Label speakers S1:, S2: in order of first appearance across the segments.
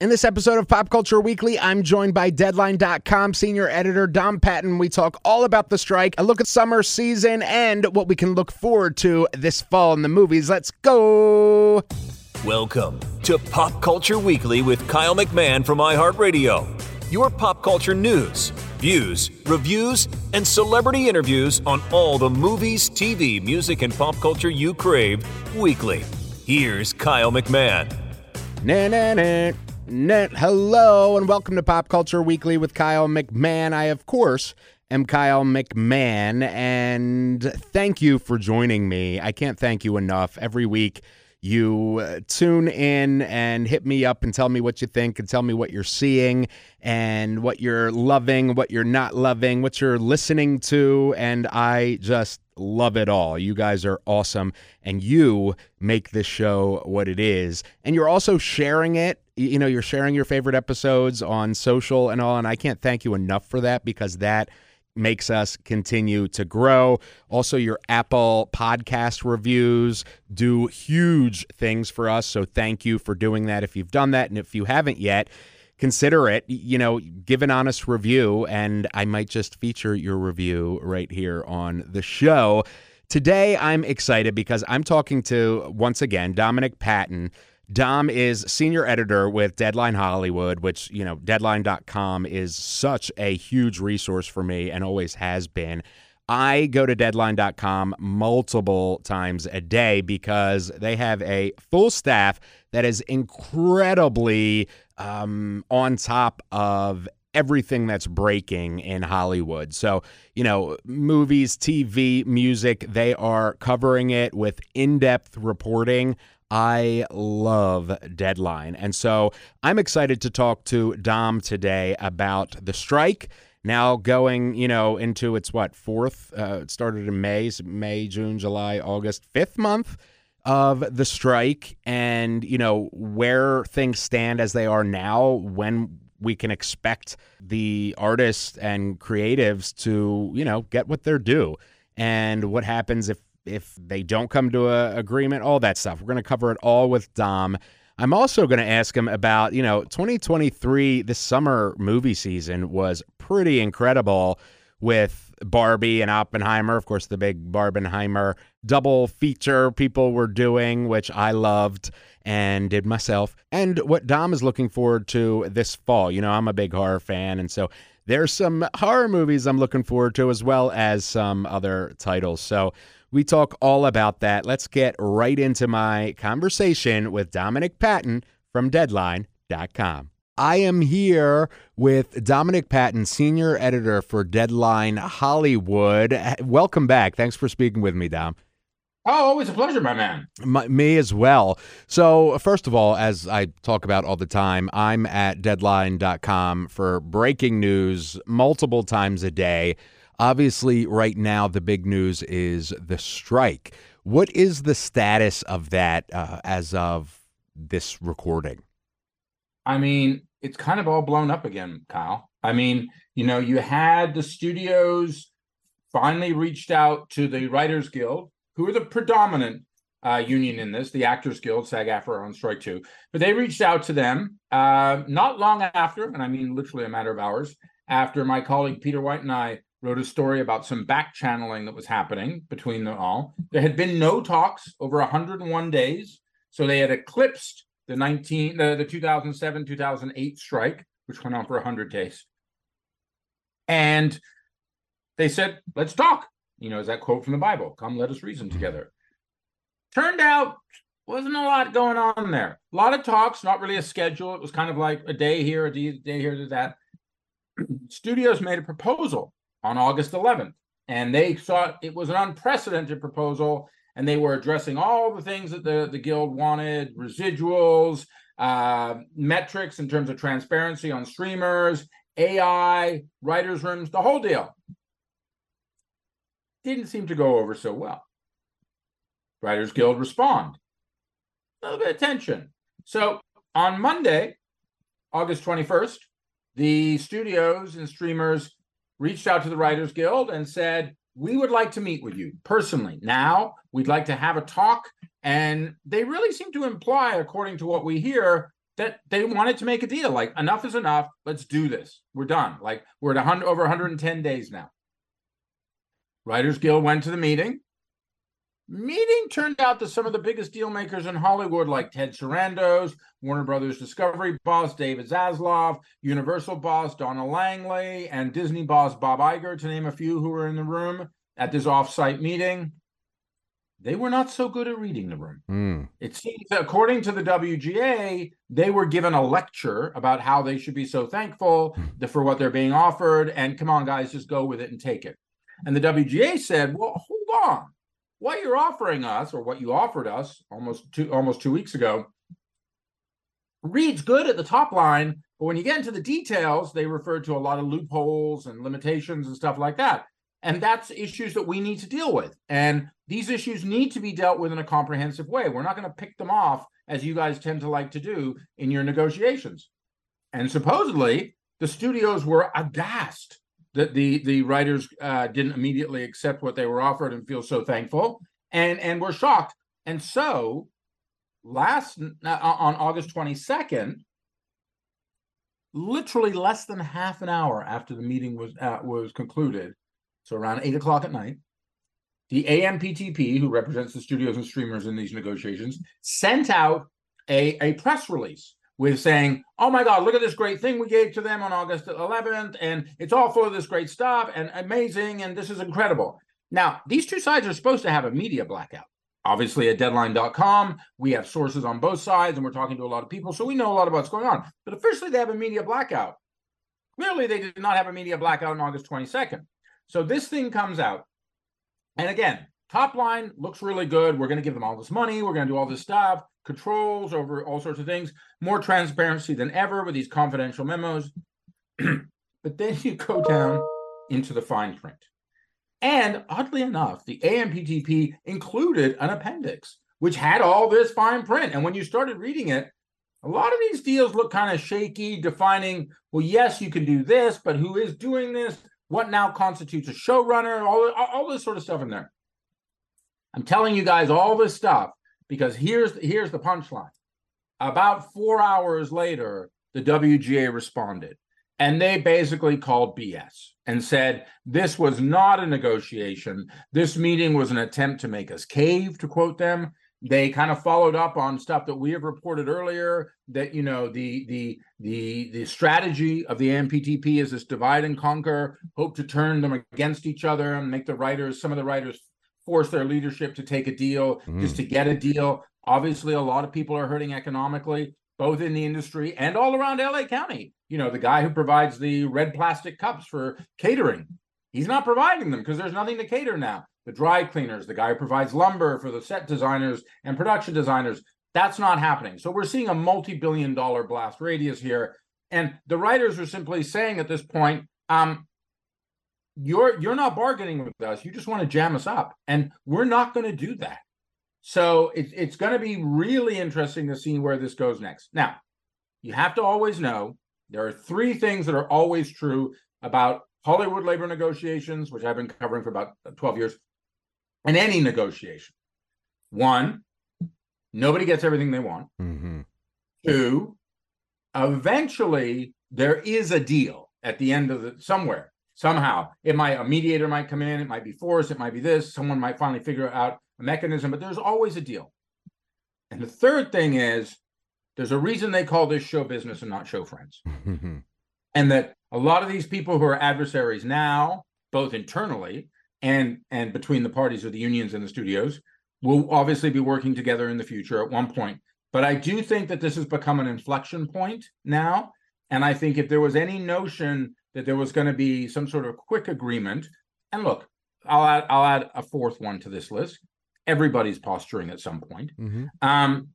S1: In this episode of Pop Culture Weekly, I'm joined by Deadline.com senior editor Dom Patten. We talk all about the strike, a look at summer season, and what we can look forward to this fall in the movies. Let's go!
S2: Welcome to Pop Culture Weekly with Kyle McMahon from iHeartRadio. Your pop culture news, views, reviews, and celebrity interviews on all the movies, TV, music, and pop culture you crave weekly. Here's Kyle McMahon.
S1: Nah, Nah. Hello, and welcome to Pop Culture Weekly with Kyle McMahon. I, of course, am Kyle McMahon, and thank you for joining me. I can't thank you enough. Every week, you uh, tune in and hit me up and tell me what you think and tell me what you're seeing and what you're loving, what you're not loving, what you're listening to. And I just love it all. You guys are awesome and you make this show what it is. And you're also sharing it. You know, you're sharing your favorite episodes on social and all. And I can't thank you enough for that because that makes us continue to grow. Also, your Apple podcast reviews do huge things for us. So, thank you for doing that if you've done that. And if you haven't yet, consider it. You know, give an honest review, and I might just feature your review right here on the show. Today, I'm excited because I'm talking to, once again, Dominic Patten. Dom is senior editor with Deadline Hollywood, which, you know, deadline.com is such a huge resource for me and always has been. I go to deadline.com multiple times a day because they have a full staff that is incredibly um, on top of everything that's breaking in Hollywood. So, you know, movies, TV, music, they are covering it with in depth reporting. I love Deadline. And so I'm excited to talk to Dom today about the strike. Now going, you know, into its what, fourth? Uh, it started in May, May, June, July, August, fifth month of the strike and, you know, where things stand as they are now, when we can expect the artists and creatives to, you know, get what they're due and what happens if if they don't come to an agreement, all that stuff. We're going to cover it all with Dom. I'm also going to ask him about, you know, 2023, this summer movie season was pretty incredible with Barbie and Oppenheimer. Of course, the big Barbenheimer double feature people were doing, which I loved and did myself. And what Dom is looking forward to this fall. You know, I'm a big horror fan. And so there's some horror movies I'm looking forward to, as well as some other titles. So, we talk all about that. Let's get right into my conversation with Dominic Patten from Deadline.com. I am here with Dominic Patten, senior editor for Deadline Hollywood. Welcome back. Thanks for speaking with me, Dom.
S3: Oh, always a pleasure, my man.
S1: My, me as well. So, first of all, as I talk about all the time, I'm at deadline.com for breaking news multiple times a day. Obviously, right now, the big news is the strike. What is the status of that uh, as of this recording?
S3: I mean, it's kind of all blown up again, Kyle. I mean, you know, you had the studios finally reached out to the Writers Guild, who are the predominant uh, union in this, the Actors Guild, SAG AFTRA on strike too. But they reached out to them uh, not long after, and I mean literally a matter of hours after my colleague Peter White and I wrote a story about some back channeling that was happening between them all. There had been no talks over 101 days, so they had eclipsed the 19 the, the 2007 2008 strike, which went on for 100 days. And they said, "Let's talk." You know, is that quote from the Bible? Come, let us reason together. Turned out wasn't a lot going on there. A lot of talks, not really a schedule. It was kind of like a day here, a day, here, a day that. Studios made a proposal on August 11th. And they thought it was an unprecedented proposal. And they were addressing all the things that the, the guild wanted residuals, uh, metrics in terms of transparency on streamers, AI, writers' rooms, the whole deal. Didn't seem to go over so well. Writers Guild respond. A little bit of tension. So on Monday, August 21st, the studios and streamers reached out to the Writers Guild and said, We would like to meet with you personally. Now, we'd like to have a talk. And they really seem to imply, according to what we hear, that they wanted to make a deal. Like, enough is enough. Let's do this. We're done. Like, we're at 100, over 110 days now. Writers Guild went to the meeting. Meeting turned out to some of the biggest deal makers in Hollywood, like Ted Sarandos, Warner Brothers Discovery boss David Zaslav, Universal boss Donna Langley, and Disney boss Bob Iger, to name a few who were in the room at this offsite meeting, they were not so good at reading the room.
S1: Mm.
S3: It seems, according to the WGA, they were given a lecture about how they should be so thankful for what they're being offered, and come on, guys, just go with it and take it. And the WGA said, "Well, hold on." What you're offering us or what you offered us almost two almost two weeks ago reads good at the top line but when you get into the details they refer to a lot of loopholes and limitations and stuff like that. And that's issues that we need to deal with. And these issues need to be dealt with in a comprehensive way. We're not going to pick them off as you guys tend to like to do in your negotiations. And supposedly the studios were aghast that the the writers uh, didn't immediately accept what they were offered and feel so thankful. And and were shocked. And so last uh, on august 22nd literally less than half an hour after the meeting was uh, was concluded so around eight o'clock at night the amptp who represents the studios and streamers in these negotiations sent out a, a press release with saying, "Oh my God, look at this great thing we gave to them on August 11th, and it's all full of this great stuff and amazing, and this is incredible." Now, these two sides are supposed to have a media blackout. Obviously, at Deadline.com, we have sources on both sides, and we're talking to a lot of people, so we know a lot about what's going on. But officially, they have a media blackout. Clearly, they did not have a media blackout on August 22nd. So this thing comes out, and again, top line looks really good. We're going to give them all this money. We're going to do all this stuff controls over all sorts of things, more transparency than ever with these confidential memos. but then you go down into the fine print. And oddly enough, the AMPTP included an appendix which had all this fine print. And when you started reading it, a lot of these deals look kind of shaky, defining, well, yes, you can do this, but who is doing this? What now constitutes a showrunner? All, all this sort of stuff in there. I'm telling you guys all this stuff because here's here's the punchline. About four hours later, the WGA responded, and they basically called BS and said this was not a negotiation. This meeting was an attempt to make us cave, to quote them. They kind of followed up on stuff that we have reported earlier. That you know the the the the strategy of the AMPTP is this divide and conquer, hope to turn them against each other and make the writers, some of the writers force their leadership to take a deal mm. just to get a deal. Obviously, a lot of people are hurting economically, both in the industry and all around LA County. You know, the guy who provides the red plastic cups for catering, he's not providing them because there's nothing to cater now. The dry cleaners, the guy who provides lumber for the set designers and production designers, that's not happening. So we're seeing a multi billion dollar blast radius here. And the writers are simply saying at this point, um, you're you're not bargaining with us. You just want to jam us up. And we're not going to do that. So it's it's going to be really interesting to see where this goes next. Now you have to always know there are three things that are always true about hollywood labor negotiations which i've been covering for about 12 years and any negotiation. One nobody gets everything they want.
S1: Mm-hmm.
S3: two eventually there is a deal at the end of the somewhere somehow. It might a mediator might come in it might be force it might be this someone might finally figure out a mechanism but there's always a deal. And the third thing is there's a reason they call this show business and not show friends. And that a lot of these people who are adversaries now both internally and and between the parties of the unions and the studios will obviously be working together in the future at one point. But i do think that this has become an inflection point now. And i think if there was any notion that there was going to be some sort of quick agreement. And look, I'll add I'll add a fourth one to this list. Everybody's posturing at some point.
S1: Mm-hmm.
S3: Um,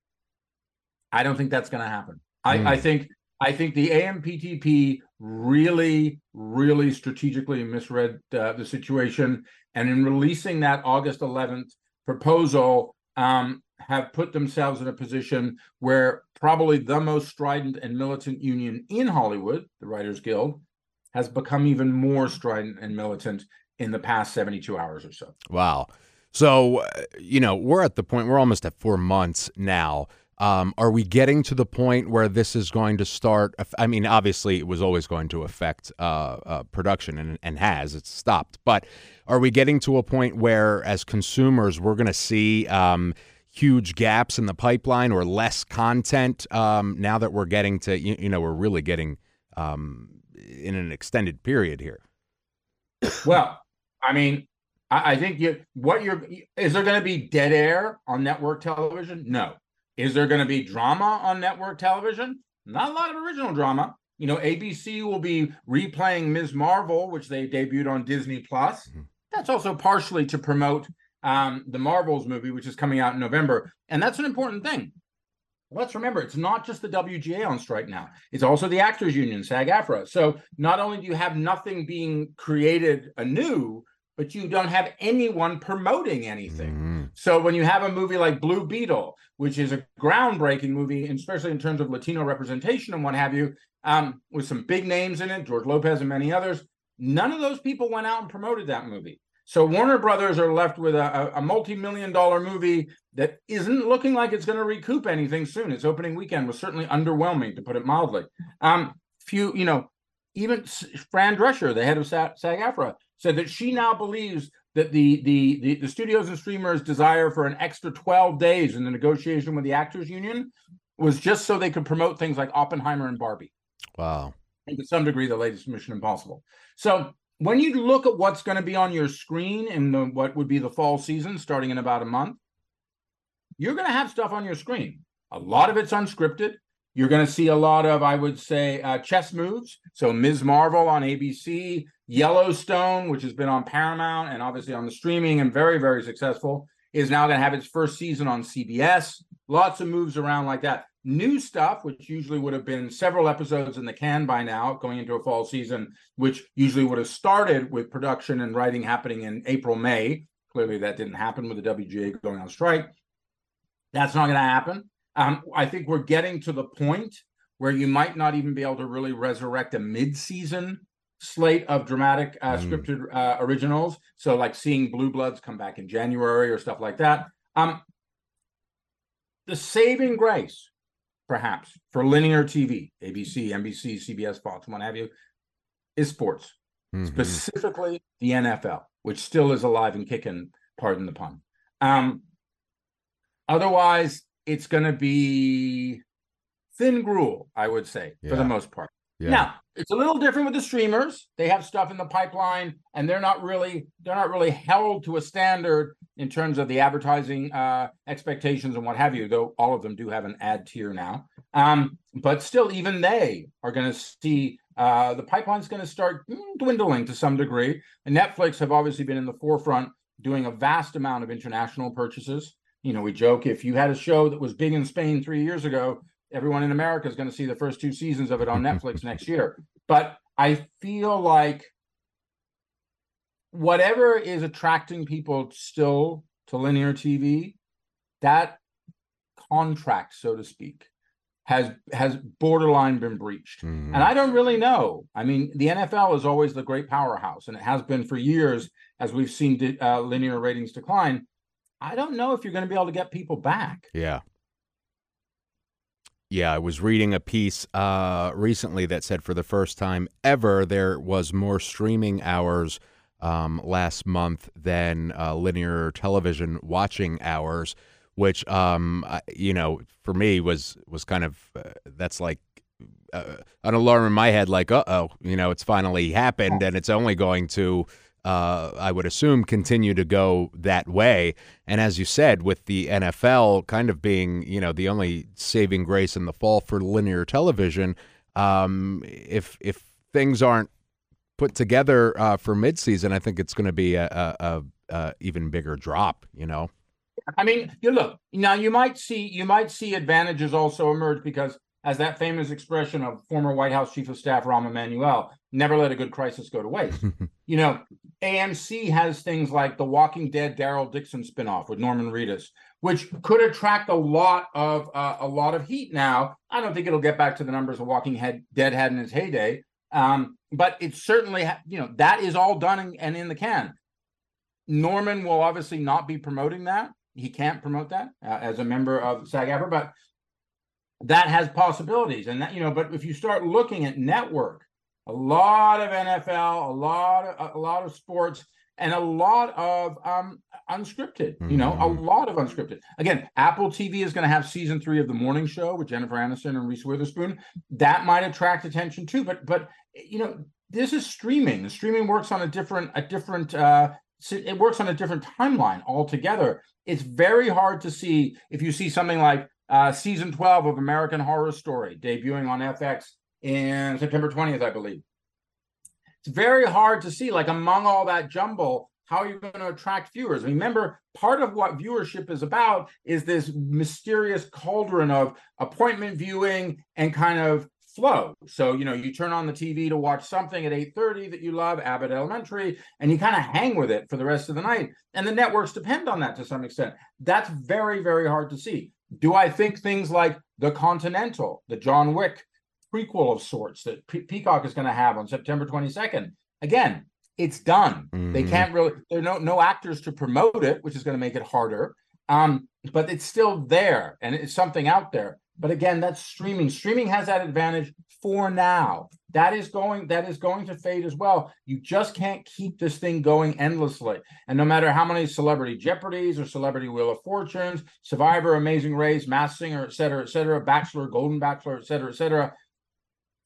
S3: I don't think that's going to happen. I, I think I think the AMPTP really, really strategically misread uh, the situation, and in releasing that August 11th proposal, um, have put themselves in a position where probably the most strident and militant union in Hollywood, the Writers Guild, has become even more strident and militant in the past 72 hours or so.
S1: Wow. So, you know, we're at the point, we're almost at four months now. Um, are we getting to the point where this is going to start? I mean, obviously, it was always going to affect uh, uh, production and, and has. It's stopped. But are we getting to a point where, as consumers, we're going to see um, huge gaps in the pipeline or less content um, now that we're getting to, you, you know, we're really getting um, in an extended period here?
S3: Well, I mean, I, I think you what you're is there going to be dead air on network television? No. Is there going to be drama on network television? Not a lot of original drama. You know, ABC will be replaying Ms. Marvel, which they debuted on Disney Plus.
S1: Mm-hmm.
S3: That's also partially to promote um, the Marvels movie, which is coming out in November, and that's an important thing. Let's remember, it's not just the WGA on strike now; it's also the Actors Union, SAG-AFTRA. So not only do you have nothing being created anew, but you don't have anyone promoting anything.
S1: Mm-hmm.
S3: So when you have a movie like Blue Beetle, which is a groundbreaking movie, especially in terms of Latino representation and what have you, um, with some big names in it, George Lopez and many others, none of those people went out and promoted that movie. So Warner Brothers are left with a, a multi-million dollar movie that isn't looking like it's going to recoup anything soon. Its opening weekend was certainly underwhelming, to put it mildly. Um, few, you know, even Fran Drescher, the head of SAG-AFTRA, said that she now believes that the, the the the studios and streamers' desire for an extra 12 days in the negotiation with the actors union was just so they could promote things like Oppenheimer and Barbie,
S1: Wow.
S3: and to some degree, the latest Mission Impossible. So when you look at what's going to be on your screen in the, what would be the fall season, starting in about a month, you're going to have stuff on your screen. A lot of it's unscripted. You're going to see a lot of, I would say, uh, chess moves. So Ms. Marvel on ABC, Yellowstone, which has been on Paramount and obviously on the streaming and very, very successful, is now going to have its first season on CBS. Lots of moves around like that. New stuff, which usually would have been several episodes in the can by now, going into a fall season, which usually would have started with production and writing happening in April, May. Clearly, that didn't happen with the WGA going on strike. That's not going to happen. Um, I think we're getting to the point where you might not even be able to really resurrect a mid-season slate of dramatic uh,
S1: Mm.
S3: scripted uh, originals. So, like seeing Blue Bloods come back in January or stuff like that. Um, the saving grace, perhaps, for linear TV, ABC, NBC, CBS, Fox, what have you, is sports,
S1: Mhm.
S3: specifically the NFL, which still is alive and kicking. Pardon the pun. Um, otherwise, it's going to be thin gruel, I would say, for the most part.
S1: Yeah.
S3: Now, it's a little different with the streamers. They have stuff in the pipeline, and they're not really they're not really held to a standard in terms of the advertising uh, expectations and what have you. Though all of them do have an ad tier now, um, but still, even they are going to see uh, the pipeline's going to start mm, dwindling to some degree. And Netflix have obviously been in the forefront, doing a vast amount of international purchases. You know, we joke if you had a show that was big in Spain three years ago, everyone in America is going to see the first two seasons of it on Netflix next year. But I feel like whatever is attracting people still to linear TV, that contract, so to speak, has has borderline been breached.
S1: Mhm.
S3: And I don't really know. I mean, the NFL is always the great powerhouse, and it has been for years as we've seen uh, linear ratings decline. I don't know if you're going to be able to get people back.
S1: Yeah. Yeah, I was reading a piece uh, recently that said for the first time ever there was more streaming hours um, last month than uh, linear television watching hours, which um, I, you know for me was was kind of uh, that's like uh, an alarm in my head, like uh oh, you know it's finally happened and it's only going to uh, I would assume, continue to go that way. And as you said, with the NFL kind of being, you know, the only saving grace in the fall for linear television, um, if if things aren't put together uh, for midseason, I think it's going to be a, a, a, a even bigger drop. You know.
S3: I mean, you look now. You might see you might see advantages also emerge because, as that famous expression of former White House Chief of Staff Rahm Emanuel, never let a good crisis go to waste. you know, AMC has things like the Walking Dead Daryl Dixon spinoff with Norman Reedus, which could attract a lot of uh, a lot of heat. Now, I don't think it'll get back to the numbers of Walking Dead had in its heyday, um, but it's certainly you know that is all done and in the can. Norman will obviously not be promoting that he can't promote that uh, as a member of SAG-AFTRA, but that has possibilities. And that you know, but if you start looking at network, a lot of NFL, a lot of a lot of sports, and a lot of um, unscripted. Mm-hmm. You know, a mm-hmm. lot of unscripted. Again, Apple TV is going to have season three of the Morning Show with Jennifer Aniston and Reese Witherspoon. That might attract attention too. But but you know, this is streaming. The streaming works on a different a different. Uh, it works on a different timeline altogether it's very hard to see if you see something like uh, season 12 of American Horror Story debuting on FX in September 20th, I believe. It's very hard to see, like among all that jumble, how are you're going to attract viewers. Remember, part of what viewership is about is this mysterious cauldron of appointment viewing and kind of flow. So, you know, you turn on the TV to watch something at 8:30 that you love, Abbott Elementary, and you kind of hang with it for the rest of the night. And the networks depend on that to some extent. That's very, very hard to see. Do I think things like The Continental, the John Wick prequel of sorts that Pe- Peacock is going to have on September 22nd? Again, it's done. Mm-hmm. They can't really. There are no no actors to promote it, which is going to make it harder. Um, but it's still there, and it's something out there. But again, that's streaming. Streaming has that advantage for now. That is going that is going to fade as well. You just can't keep this thing going endlessly. And no matter how many celebrity jeopardies or celebrity wheel of fortunes, survivor, amazing race, mass singer, et cetera, et cetera, bachelor, golden bachelor, et cetera, et cetera,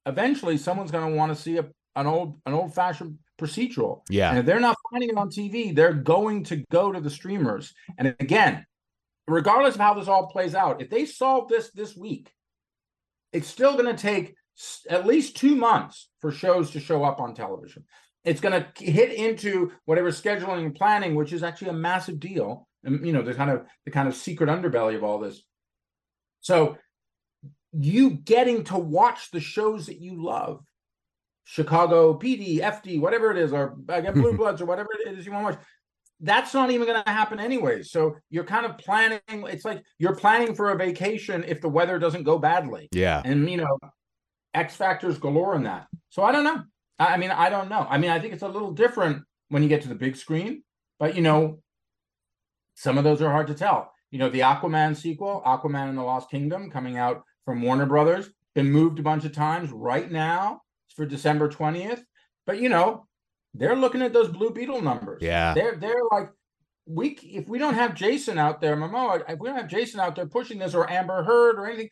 S3: eventually someone's going to want to see a, an old an old fashioned procedural.
S1: Yeah.
S3: And if they're not finding it on TV, they're going to go to the streamers. And again, regardless of how this all plays out, if they solve this this week, it's still going to take at least two months for shows to show up on television. It's going to hit into whatever scheduling and planning, which is actually a massive deal. And you know, the kind of the kind of secret underbelly of all this. So, you getting to watch the shows that you love, Chicago PD, FD, whatever it is, or uh, again Blue Bloods, or whatever it is you want to watch that's not even going to happen anyway. So you're kind of planning. It's like you're planning for a vacation if the weather doesn't go badly.
S1: Yeah.
S3: And, you know, X factors galore in that. So I don't know. I mean, I don't know. I mean, I think it's a little different when you get to the big screen, but, you know, some of those are hard to tell. You know, the Aquaman sequel, Aquaman and the Lost Kingdom, coming out from Warner Brothers, been moved a bunch of times. Right now, it's for December 20th. But, you know, they're looking at those Blue Beetle numbers.
S1: Yeah,
S3: they're they're like we if we don't have Jason out there, Momoa, if we don't have Jason out there pushing this or Amber Heard or anything,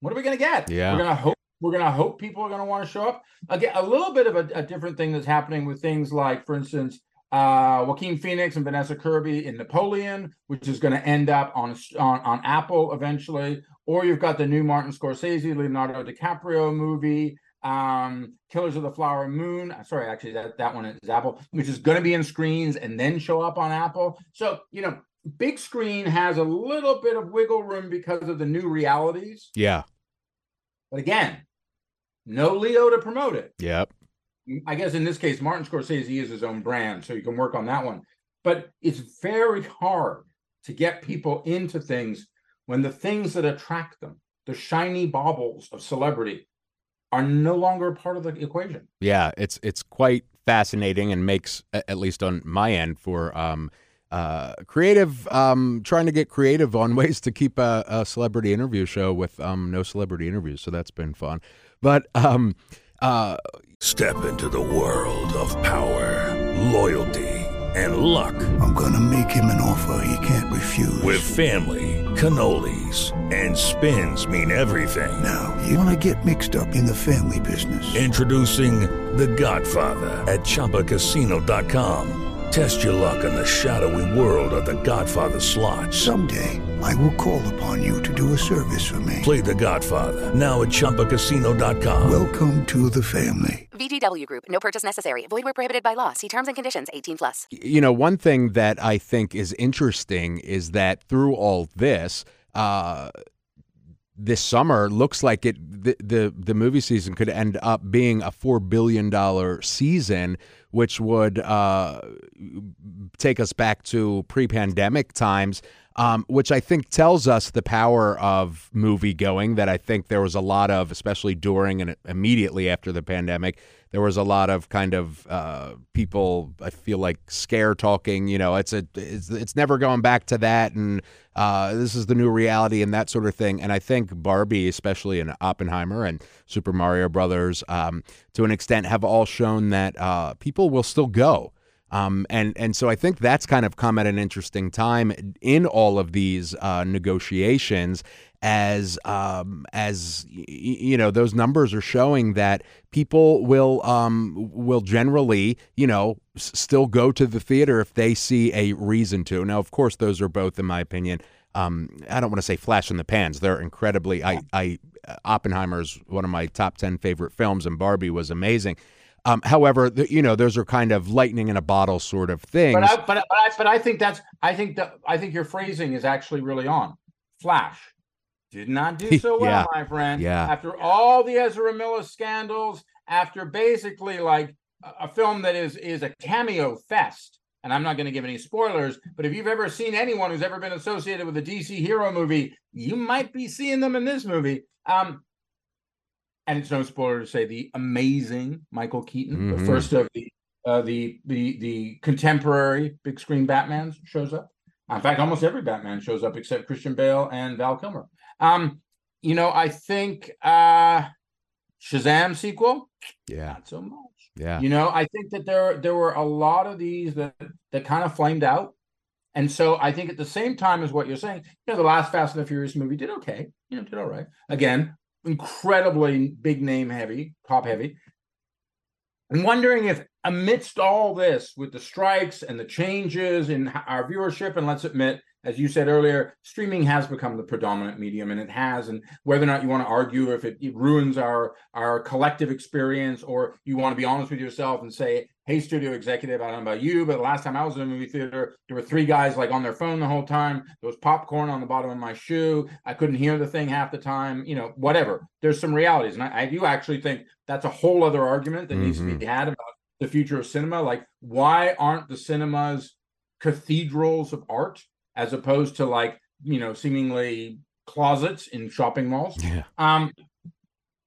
S3: what are we gonna get?
S1: Yeah,
S3: we're gonna hope we're gonna hope people are gonna want to show up. Again, a little bit of a, a different thing that's happening with things like, for instance, uh, Joaquin Phoenix and Vanessa Kirby in Napoleon, which is going to end up on, on on Apple eventually. Or you've got the new Martin Scorsese, Leonardo DiCaprio movie um killers of the flower moon sorry actually that that one is apple which is going to be in screens and then show up on apple so you know big screen has a little bit of wiggle room because of the new realities.
S1: Yeah.
S3: But again no leo to promote it.
S1: Yep.
S3: I guess in this case martin scorsese is his own brand so you can work on that one. But it's very hard to get people into things when the things that attract them the shiny baubles of celebrity are no longer part of the equation.
S1: Yeah, it's it's quite fascinating and makes at least on my end for um, uh, creative um, trying to get creative on ways to keep a, a celebrity interview show with um, no celebrity interviews. So that's been fun. But um, uh,
S4: step into the world of power, loyalty, and luck.
S5: I'm gonna make him an offer he can't refuse.
S4: With family cannolis, and spins mean everything.
S5: Now, you want to get mixed up in the family business.
S4: Introducing The Godfather at Chumbacasino.com. Test your luck in the shadowy world of The Godfather slot.
S5: Someday, I will call upon you to do a service for me.
S4: Play The Godfather, now at Chumbacasino.com.
S5: Welcome to the family.
S6: VGW Group. No purchase necessary. Void where prohibited by law. See terms and conditions. 18 plus.
S1: You know, one thing that I think is interesting is that through all this, uh, this summer looks like it the, the the movie season could end up being a four billion dollar season, which would uh, take us back to pre pandemic times. Um, which I think tells us the power of movie going that I think there was a lot of, especially during and immediately after the pandemic, there was a lot of kind of uh, people. I feel like scare talking. You know, it's a it's, it's never going back to that, and uh, this is the new reality and that sort of thing. And I think Barbie, especially in Oppenheimer and Super Mario Brothers, um, to an extent, have all shown that uh, people will still go. Um, and and so I think that's kind of come at an interesting time in all of these uh, negotiations, as um, as y- you know, those numbers are showing that people will um, will generally, you know, s- still go to the theater if they see a reason to. Now, of course, those are both, in my opinion. Um, I don't want to say flash in the pans. They're incredibly. I, I Oppenheimer's one of my top ten favorite films, and Barbie was amazing. Um, however, the, you know, those are kind of lightning in a bottle sort of things.
S3: But I, but, but I, but I think that's I think that I think your phrasing is actually really on. Flash did not do so well,
S1: Yeah.
S3: my friend.
S1: Yeah.
S3: After all the Ezra Miller scandals, after basically like a, a film that is is a cameo fest. And I'm not going to give any spoilers, but if you've ever seen anyone who's ever been associated with a DC hero movie, you might be seeing them in this movie. Um, and it's no spoiler to say the amazing Michael Keaton, the
S1: Mhm.
S3: first of the uh, the the the contemporary big screen Batman shows up. In fact, almost every Batman shows up except Christian Bale and Val Kilmer. Um, you know, I think uh Shazam sequel,
S1: yeah,
S3: not so much.
S1: yeah.
S3: You know, I think that there there were a lot of these that that kind of flamed out. And so I think at the same time as what you're saying, you know, the last Fast and the Furious movie did okay. You know, did all right. Again, incredibly big name heavy, top heavy. I'm wondering if amidst all this with the strikes and the changes in our viewership, and let's admit, as you said earlier, streaming has become the predominant medium, and it has. And whether or not you want to argue if it, it ruins our our collective experience, or you want to be honest with yourself and say, "Hey, studio executive, I don't know about you, but the last time I was in a movie theater, there were three guys like on their phone the whole time. There was popcorn on the bottom of my shoe. I couldn't hear the thing half the time. You know, whatever. There's some realities, and I, I do actually think that's a whole other argument that needs to be had about the future of cinema. Like, why aren't the cinemas cathedrals of art as opposed to like you know seemingly closets in shopping malls?
S1: Yeah.
S3: Um,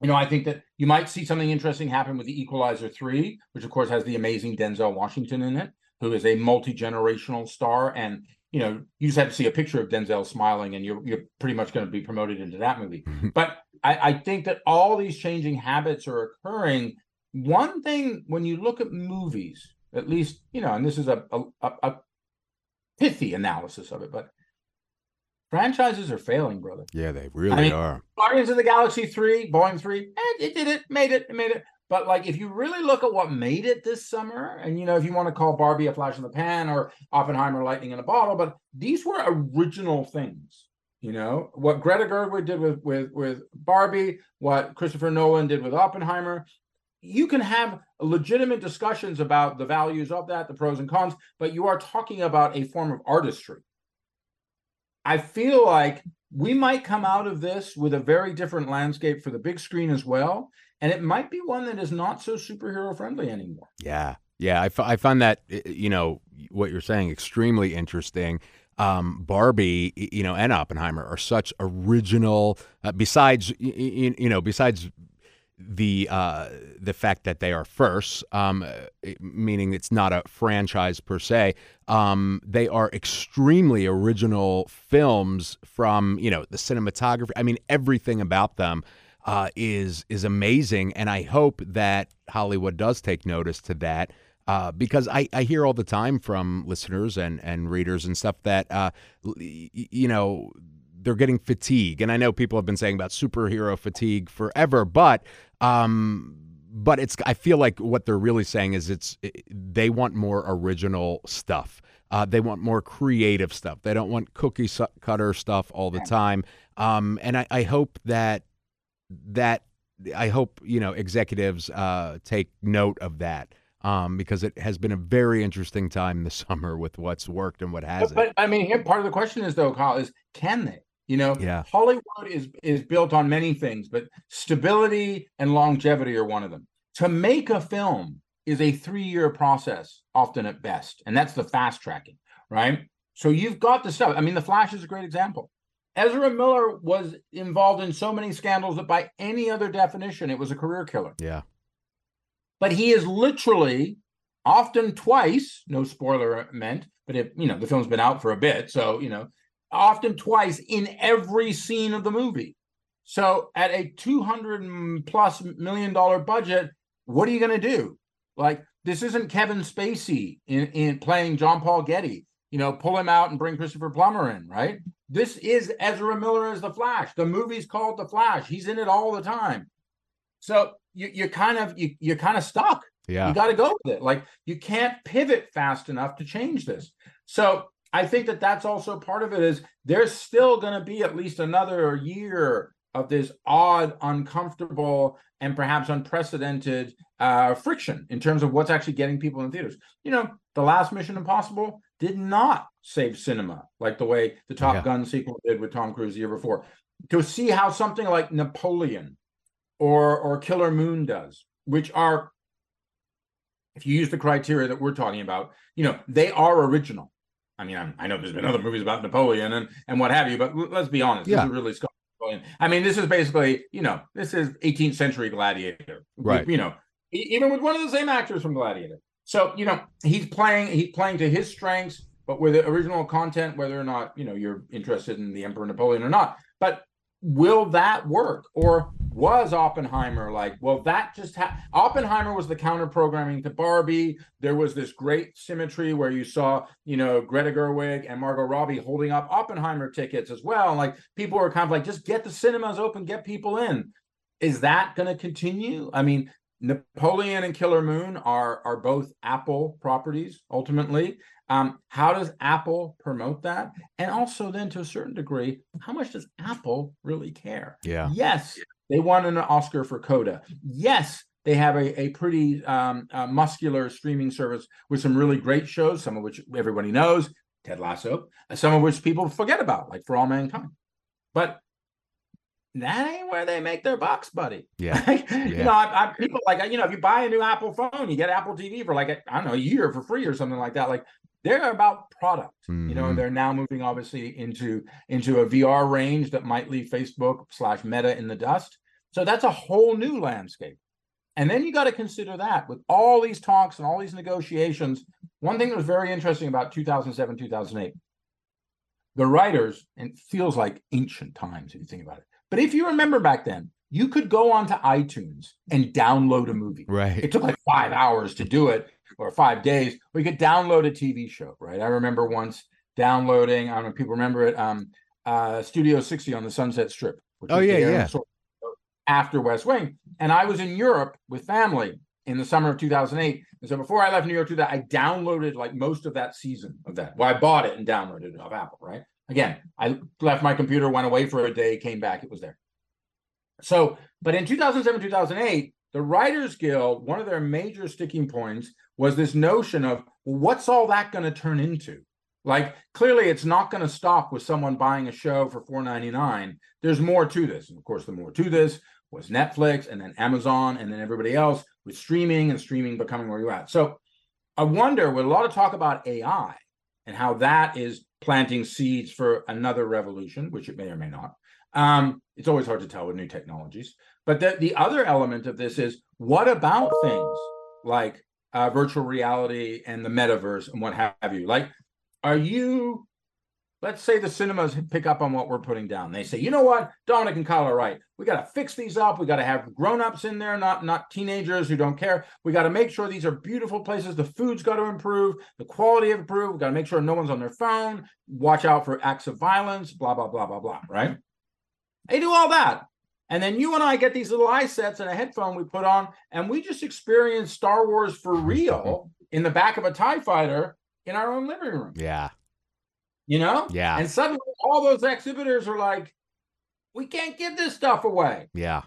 S3: you know, I think that you might see something interesting happen with the Equalizer 3, which of course has the amazing Denzel Washington in it, who is a multi-generational star. And, you know, you just have to see a picture of Denzel smiling and you're you're pretty much going to be promoted into that movie. but I, I think that all these changing habits are occurring. One thing when you look at movies, at least, you know, and this is a a, a, a pithy analysis of it, but franchises are failing, brother.
S1: Yeah, they really
S3: I mean,
S1: are.
S3: Guardians of the Galaxy 3, Boeing 3, eh, it did it, made it, it made it. But like if you really look at what made it this summer, and you know, if you want to call Barbie a flash in the pan or Oppenheimer lightning in a bottle, but these were original things. You know, what Greta Gerwig did with with with Barbie, what Christopher Nolan did with Oppenheimer. You can have legitimate discussions about the values of that, the pros and cons, but you are talking about a form of artistry. I feel like we might come out of this with a very different landscape for the big screen as well. And it might be one that is not so superhero friendly anymore.
S1: Yeah. Yeah. I, f- I find that, you know, what you're saying extremely interesting. Um, Barbie, you know, and Oppenheimer are such original, uh, besides, y- y- you know, besides the uh, the fact that they are first, um, meaning it's not a franchise per se. Um, they are extremely original films from you know the cinematography. I mean, everything about them uh, is is amazing, and I hope that Hollywood does take notice to that. Uh, because I, I hear all the time from listeners and, and readers and stuff that uh, you know they're getting fatigue, and I know people have been saying about superhero fatigue forever, but um, but it's I feel like what they're really saying is it's they want more original stuff. Uh, they want more creative stuff. They don't want cookie su- cutter stuff all the time. Um, and I, I hope that that I hope you know executives uh, take note of that um, because it has been a very interesting time this summer with what's worked and what hasn't.
S3: But, but I mean, here part of the question is though, Kyle, is can they? You know,
S1: Yeah.
S3: Hollywood is is built on many things, but stability and longevity are one of them. To make a film is a three year process, often at best, and that's the fast tracking, right? So you've got the stuff. I mean, The Flash is a great example. Ezra Miller was involved in so many scandals that, by any other definition, it was a career killer.
S1: yeah,
S3: But he is literally, often twice, no spoiler meant, but it, you know, the film's been out for a bit, so you know, often twice in every scene of the movie. So at a 200 plus million dollar budget, what are you going to do? Like this isn't Kevin Spacey in, in playing John Paul Getty. You know, pull him out and bring Christopher Plummer in, right? This is Ezra Miller as the Flash. The movie's called The Flash. He's in it all the time. So you you kind of you you're kind of stuck.
S1: yeah.
S3: You got to go with it. Like you can't pivot fast enough to change this. So I think that that's also part of it. Is there's still going to be at least another year of this odd, uncomfortable, and perhaps unprecedented uh, friction in terms of what's actually getting people in theaters. You know, the last Mission Impossible did not save cinema like the way the Top
S1: Yeah.
S3: Gun sequel did with Tom Cruise the year before. To see how something like Napoleon or or Killer Moon does, which are if you use the criteria that we're talking about, you know, they are original. I mean, I'm, I know there's been other movies about Napoleon and and what have you, but let's be honest,
S1: Yeah.
S3: this is really Napoleon. I mean, this is basically, you know, this is 18th century Gladiator,
S1: Right.
S3: You know, even with one of the same actors from Gladiator. So you know, he's playing he's playing to his strengths, but with the original content, whether or not you know you're interested in the Emperor Napoleon or not. But will that work? Or was oppenheimer like well that just ha- oppenheimer was the counter programming to barbie. There was this great symmetry where you saw you know greta gerwig and margot robbie holding up oppenheimer tickets as well. Like people were kind of like just get the cinemas open get people in. Is that going to continue? I mean napoleon and killer moon are are both apple properties ultimately um, how does Apple promote that? And also, then to a certain degree, how much does Apple really care?
S1: Yeah.
S3: Yes, they won an Oscar for Coda. Yes, they have a, a pretty um, uh, muscular streaming service with some really great shows, some of which everybody knows, Ted Lasso, some of which people forget about, like For All Mankind. But that ain't where they make their bucks, buddy.
S1: Yeah.
S3: Like,
S1: Yeah.
S3: You know, I, I, people like you know, if you buy a new Apple phone, you get Apple TV for like a, I don't know a year for free or something like that. Like they're about product, you know,
S1: Mhm.
S3: and they're now moving obviously into into a VR range that might leave Facebook slash Meta in the dust. So that's a whole new landscape. And then you got to consider that with all these talks and all these negotiations. One thing that was very interesting about 2007, 2008, the writers, and it feels like ancient times if you think about it. But if you remember back then, you could go onto iTunes and download a movie.
S1: Right.
S3: It took like five hours to do it, or five days. You could download a TV show, right? I remember once downloading. I don't know if people remember it. Um, uh, Studio 60 on the Sunset Strip. Which
S1: Oh, yeah, yeah.
S3: After West Wing, and I was in Europe with family in the summer of 2008. And so before I left New York to that, I downloaded like most of that season of that. Well, I bought it and downloaded it off Apple, right? Again, I left my computer, went away for a day, came back, it was there. So, but in 2007, 2008, the Writers Guild, one of their major sticking points was this notion of what's all that going to turn into? Like, clearly, it's not going to stop with someone buying a show for $4.99. There's more to this. And of course, the more to this was Netflix and then Amazon and then everybody else with streaming and streaming becoming where you're at. So, I wonder with a lot of talk about AI and how that is planting seeds for another revolution, which it may or may not. Um, it's always hard to tell with new technologies. But the, the other element of this is what about things like uh, virtual reality and the metaverse and what have you? Like, are you, let's say the cinemas pick up on what we're putting down. They say, you know what, Dominic and Kyle are right. We got to fix these up. We got to have grown-ups in there, not not teenagers who don't care. We got to make sure these are beautiful places. The food's got to improve, the quality of improve. We got to make sure no one's on their phone. Watch out for acts of violence. Blah blah blah blah blah. Right? They do all that. And then you and I get these little eye sets and a headphone we put on, and we just experience Star Wars for real in the back of a TIE fighter in our own living room.
S1: Yeah.
S3: You know?
S1: Yeah.
S3: And suddenly all those exhibitors are like, we can't give this stuff away.
S1: Yeah.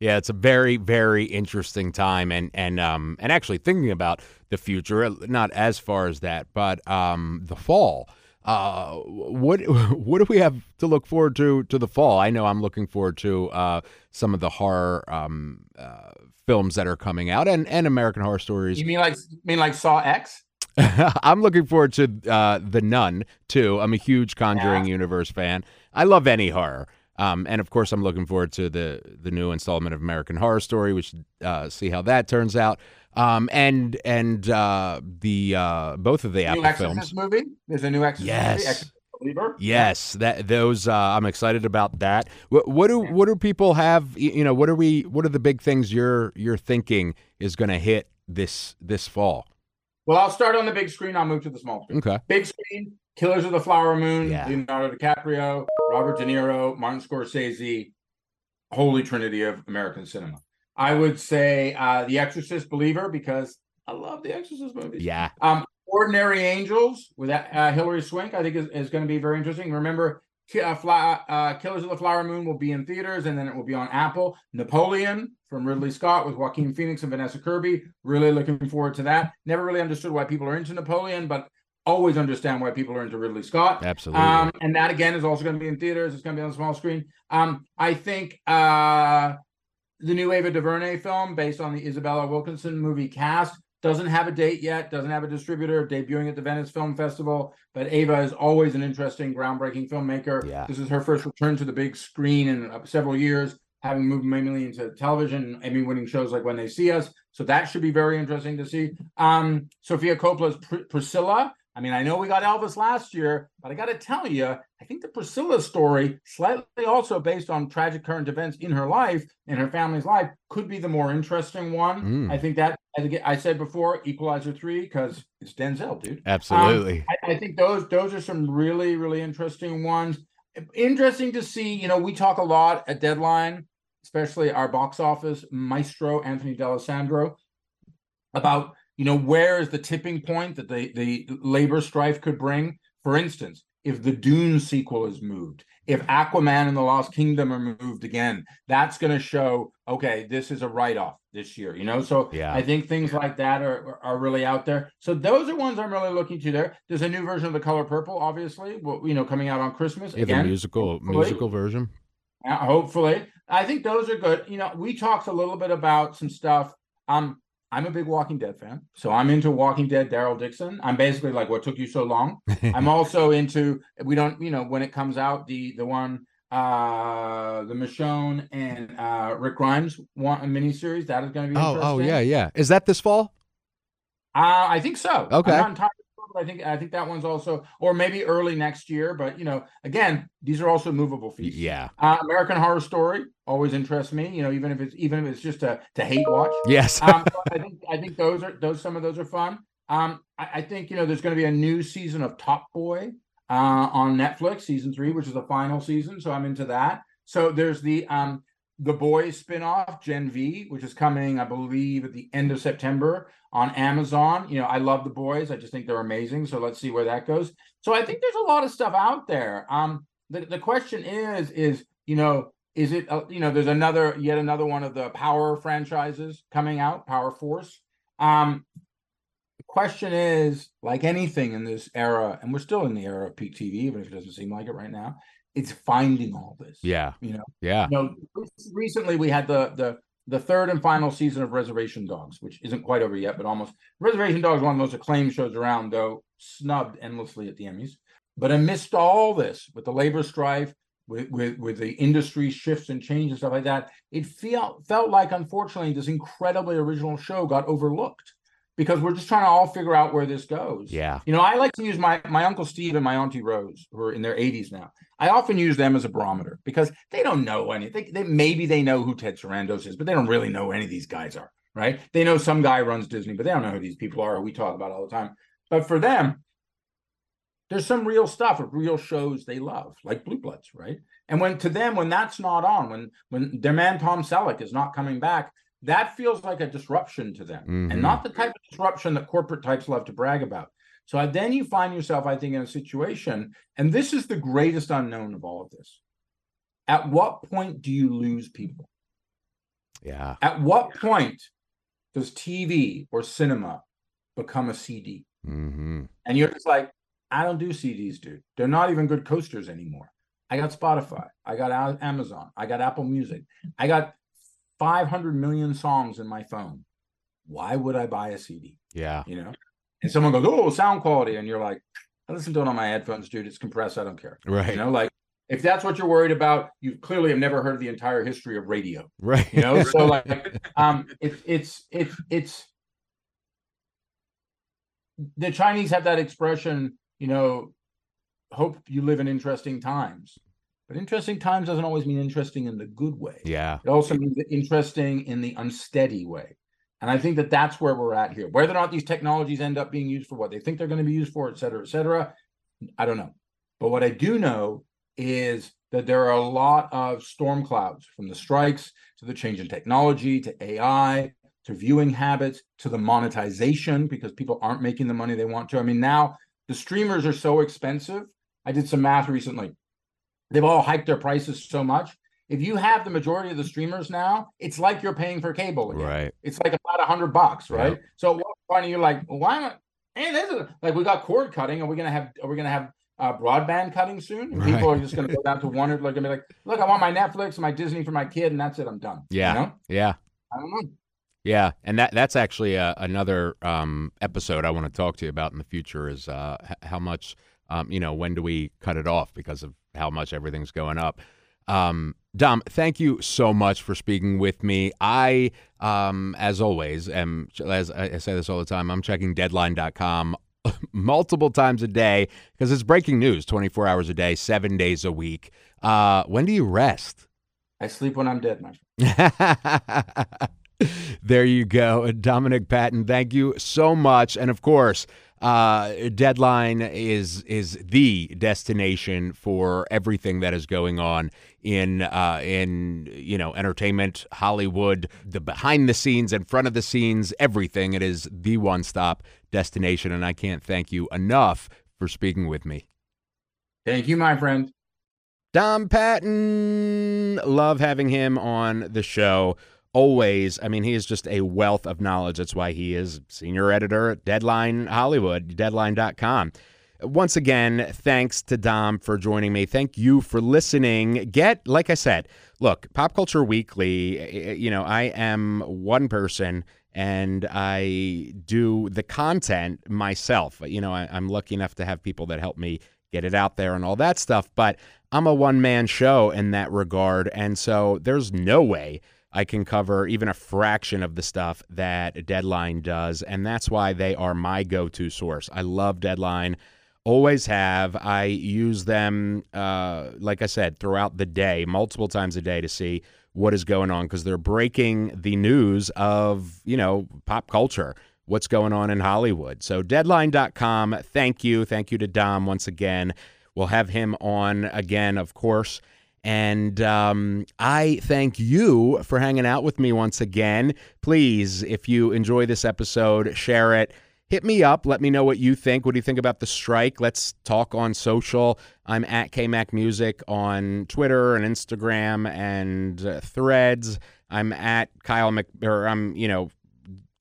S1: Yeah, it's a very, very interesting time, and and um and actually thinking about the future, uh, not as far as that, but um the fall. Uh, what what do we have to look forward to to the fall? I know I'm looking forward to uh some of the horror um uh, films that are coming out, and and American Horror Stories.
S3: You mean like mean like Saw X?
S1: I'm looking forward to uh, the Nun too. I'm a huge Conjuring
S3: Yeah.
S1: universe fan. I love any horror. Um, and of course, I'm looking forward to the the new installment of American Horror Story. We should uh, see how that turns out. Um, and and uh, the uh, both of the
S3: New
S1: Apple
S3: Exorcist
S1: films.
S3: movie. There's a new Exorcist
S1: Yes.
S3: movie. Exorcist Believer.
S1: Yes, that those uh, I'm excited about that. What, what do what do people have? You know, what are we? What are the big things you're you're thinking is going to hit this this fall?
S3: Well, I'll start on the big screen. I'll move to the small screen.
S1: Okay.
S3: Big screen, Killers of the Flower Moon,
S1: Yeah.
S3: Leonardo DiCaprio, Robert De Niro, Martin Scorsese, holy trinity of American cinema. I would say uh, The Exorcist Believer because I love the Exorcist movies.
S1: Yeah.
S3: Um, Ordinary Angels with uh, Hilary Swank, I think is, is going to be very interesting. Remember, uh, Fla- uh, Killers of the Flower Moon will be in theaters and then it will be on Apple. Napoleon from Ridley Scott with Joaquin Phoenix and Vanessa Kirby. Really looking forward to that. Never really understood why people are into Napoleon, but always understand why people are into Ridley Scott.
S1: Absolutely.
S3: Um, and that again is also going to be in theaters. It's going to be on the small screen. Um, I think uh, the new Ava DuVernay film, based on the Isabella Wilkerson movie cast, doesn't have a date yet. Doesn't have a distributor. Debuting at the Venice Film Festival. But Ava is always an interesting, groundbreaking filmmaker.
S1: Yeah.
S3: This is her first return to the big screen in uh, several years, having moved mainly into television, Emmy-winning shows like When They See Us. So that should be very interesting to see. Um, Sofia Coppola's Pr- Priscilla. I mean, I know we got Elvis last year, but I got to tell you, I think the Priscilla story, slightly also based on tragic current events in her life, in her family's life, could be the more interesting one.
S1: Mm.
S3: I think that, I I said before, Equalizer three, because it's Denzel, dude. Um,
S1: Absolutely.
S3: I, I think those those are some really really interesting ones. Interesting to see. You know, we talk a lot at Deadline, especially our box office maestro Anthony D'Alessandro, about you know where is the tipping point that the the labor strife could bring. For instance, if the Dune sequel is moved, if Aquaman and the Lost Kingdom are moved again, that's going to show okay, this is a write off this year. You know, so
S1: Yeah.
S3: I think things like that are are really out there. So those are ones I'm really looking to. There, there's a new version of The Color Purple, obviously. Well, you know, coming out on Christmas
S1: Yeah, the musical
S3: hopefully.
S1: musical version.
S3: Uh, hopefully, I think those are good. You know, we talked a little bit about some stuff. Um, I'm a big Walking Dead fan, so I'm into Walking Dead. Daryl Dixon. I'm basically like, what took you so long? I'm also into. We don't, you know, when it comes out, the the one, uh, the Michonne and uh Rick Grimes want a miniseries that is going to be.
S1: Oh,
S3: interesting.
S1: oh yeah, yeah. Is that this fall?
S3: Uh, I think so.
S1: Okay.
S3: I'm not entirely I think I think that one's also, or maybe early next year. But you know, again, these are also movable feasts.
S1: Yeah.
S3: Uh, American Horror Story always interests me. You know, even if it's even if it's just a to hate watch.
S1: Yes.
S3: um, I think I think those are those some of those are fun. Um, I, I think you know there's going to be a new season of Top Boy uh, on Netflix, season three, which is the final season. So I'm into that. So there's the um the Boys spinoff Gen V, which is coming, I believe, at the end of September on Amazon. You know, I love the Boys. I just think they're amazing. So let's see where that goes. So I think there's a lot of stuff out there. Um, the the question is is you know is it uh, you know there's another yet another one of the Power franchises coming out, Power Force. Um, the question is like anything in this era, and we're still in the era of peak TV, even if it doesn't seem like it right now. It's finding all this.
S1: Yeah.
S3: You know,
S1: Yeah.
S3: you know, recently we had the the the third and final season of Reservation Dogs, which isn't quite over yet, but almost. Reservation Dogs one of the most acclaimed shows around, though snubbed endlessly at the Emmys. But amidst all this, with the labor strife, with with, with the industry shifts and change and stuff like that, it felt felt like unfortunately this incredibly original show got overlooked because we're just trying to all figure out where this goes.
S1: Yeah.
S3: You know, I like to use my my uncle Steve and my auntie Rose, who are in their 80s now. I often use them as a barometer because they don't know anything. They, maybe they know who Ted Sarandos is, but they don't really know who any of these guys are, right? They know some guy runs Disney, but they don't know who these people are. Who we talk about all the time. But for them, there's some real stuff of real shows they love, like Blue Bloods, right? And when to them, when that's not on, when when their man Tom Selleck is not coming back, that feels like a disruption to them,
S1: Mhm.
S3: and not the type of disruption that corporate types love to brag about. So then you find yourself, I think, in a situation, and this is the greatest unknown of all of this. At what point do you lose people?
S1: Yeah.
S3: At what point does TV or cinema become a CD?
S1: Mm-hmm.
S3: And you're just like, I don't do CDs, dude. They're not even good coasters anymore. I got Spotify. I got Amazon. I got Apple Music. I got 500 million songs in my phone. Why would I buy a CD?
S1: Yeah.
S3: You know? And someone goes, Oh, sound quality. And you're like, I listen to it on my headphones, dude. It's compressed. I don't care.
S1: Right.
S3: You know, like if that's what you're worried about, you clearly have never heard the entire history of radio.
S1: Right.
S3: You know, so like um it's it's it's it's the Chinese have that expression, you know, hope you live in interesting times. But interesting times doesn't always mean interesting in the good way.
S1: Yeah.
S3: It also means interesting in the unsteady way. And I think that that's where we're at here. Whether or not these technologies end up being used for what they think they're going to be used for, et cetera, et cetera, I don't know. But what I do know is that there are a lot of storm clouds from the strikes to the change in technology to AI to viewing habits to the monetization because people aren't making the money they want to. I mean, now the streamers are so expensive. I did some math recently. They've all hiked their prices so much. If you have the majority of the streamers now, it's like you're paying for cable again.
S1: Right.
S3: It's like about a hundred bucks, right?
S1: Yep.
S3: So at what point are you like, why not? Hey, this is like we got cord cutting. Are we gonna have? Are we gonna have uh, broadband cutting soon? And people are just gonna go down to one. Like gonna be like, look, I want my Netflix and my Disney for my kid, and that's it. I'm done.
S1: Yeah.
S3: You know?
S1: Yeah.
S3: I don't know.
S1: Yeah, and that that's actually uh, another um, episode I want to talk to you about in the future is uh, how much um, you know when do we cut it off because of how much everything's going up. Um, Dom, thank you so much for speaking with me. I, um, as always, am as I say this all the time. I'm checking Deadline.com multiple times a day because it's breaking news, 24 hours a day, seven days a week. Uh, when do you rest?
S3: I sleep when I'm dead, my friend.
S1: there you go. Dominic Patten, thank you so much. And of course, uh, Deadline is is the destination for everything that is going on in uh, in you know entertainment, Hollywood, the behind the scenes, in front of the scenes, everything. It is the one stop destination, and I can't thank you enough for speaking with me.
S3: Thank you, my friend.
S1: Dom Patten, love having him on the show. Always. I mean, he is just a wealth of knowledge. That's why he is senior editor at Deadline Hollywood, deadline.com. Once again, thanks to Dom for joining me. Thank you for listening. Get, like I said, look, Pop Culture Weekly, eh, you know, I am one person and I do the content myself. You know, I, I'm lucky enough to have people that help me get it out there and all that stuff, but I'm a one man show in that regard. And so there's no way I can cover even a fraction of the stuff that Deadline does. And that's why they are my go to source. I love Deadline, always have. I use them, uh, like I said, throughout the day, multiple times a day to see what is going on because they're breaking the news of, you know, pop culture what's going on in Hollywood. So, deadline.com. Thank you. Thank you to Dom once again. We'll have him on again, of course. And um, I thank you for hanging out with me once again. Please, if you enjoy this episode, share it. Hit me up. Let me know what you think. What do you think about the strike? Let's talk on social. I'm at KMac Music on Twitter and Instagram and uh, Threads. I'm at Kyle Mc, or I'm you know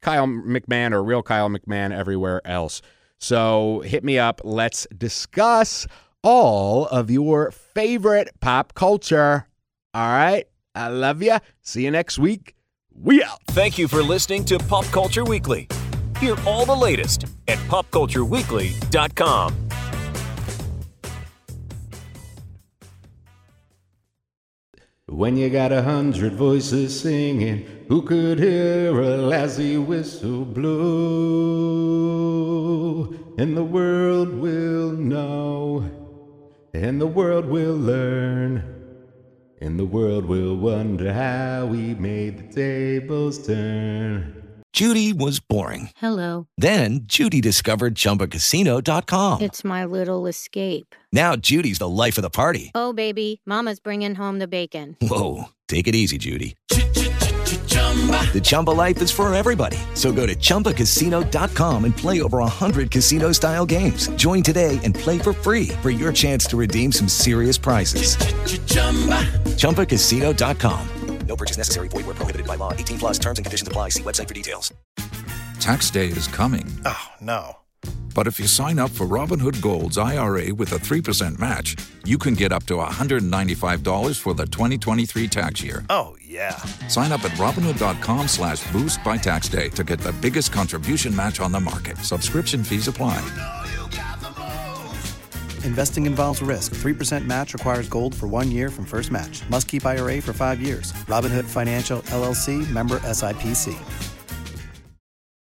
S1: Kyle McMahon or real Kyle McMahon everywhere else. So hit me up. Let's discuss all of your favorite pop culture. All right. I love you. See you next week. We out.
S2: Thank you for listening to Pop Culture Weekly. Hear all the latest at popcultureweekly.com.
S1: When you got a hundred voices singing, who could hear a lassie whistle blow? And the world will know, and the world will learn, and the world will wonder how we made the tables turn.
S7: Judy was boring.
S8: Hello.
S7: Then Judy discovered ChumbaCasino.com.
S8: It's my little escape.
S7: Now Judy's the life of the party.
S8: Oh, baby, Mama's bringing home the bacon.
S7: Whoa, take it easy, Judy. The Chumba life is for everybody. So go to ChumbaCasino.com and play over 100 casino style games. Join today and play for free for your chance to redeem some serious prizes. ChumbaCasino.com. No purchase necessary. Void where prohibited by law. 18 plus terms and conditions apply. See website for details.
S9: Tax day is coming.
S10: Oh, no.
S9: But if you sign up for Robinhood Gold's IRA with a 3% match, you can get up to $195 for the 2023 tax year.
S10: Oh, yeah.
S9: Sign up at Robinhood.com slash boost by tax day to get the biggest contribution match on the market. Subscription fees apply.
S11: Investing involves risk. 3% match requires gold for one year from first match. Must keep IRA for five years. Robinhood Financial LLC member SIPC.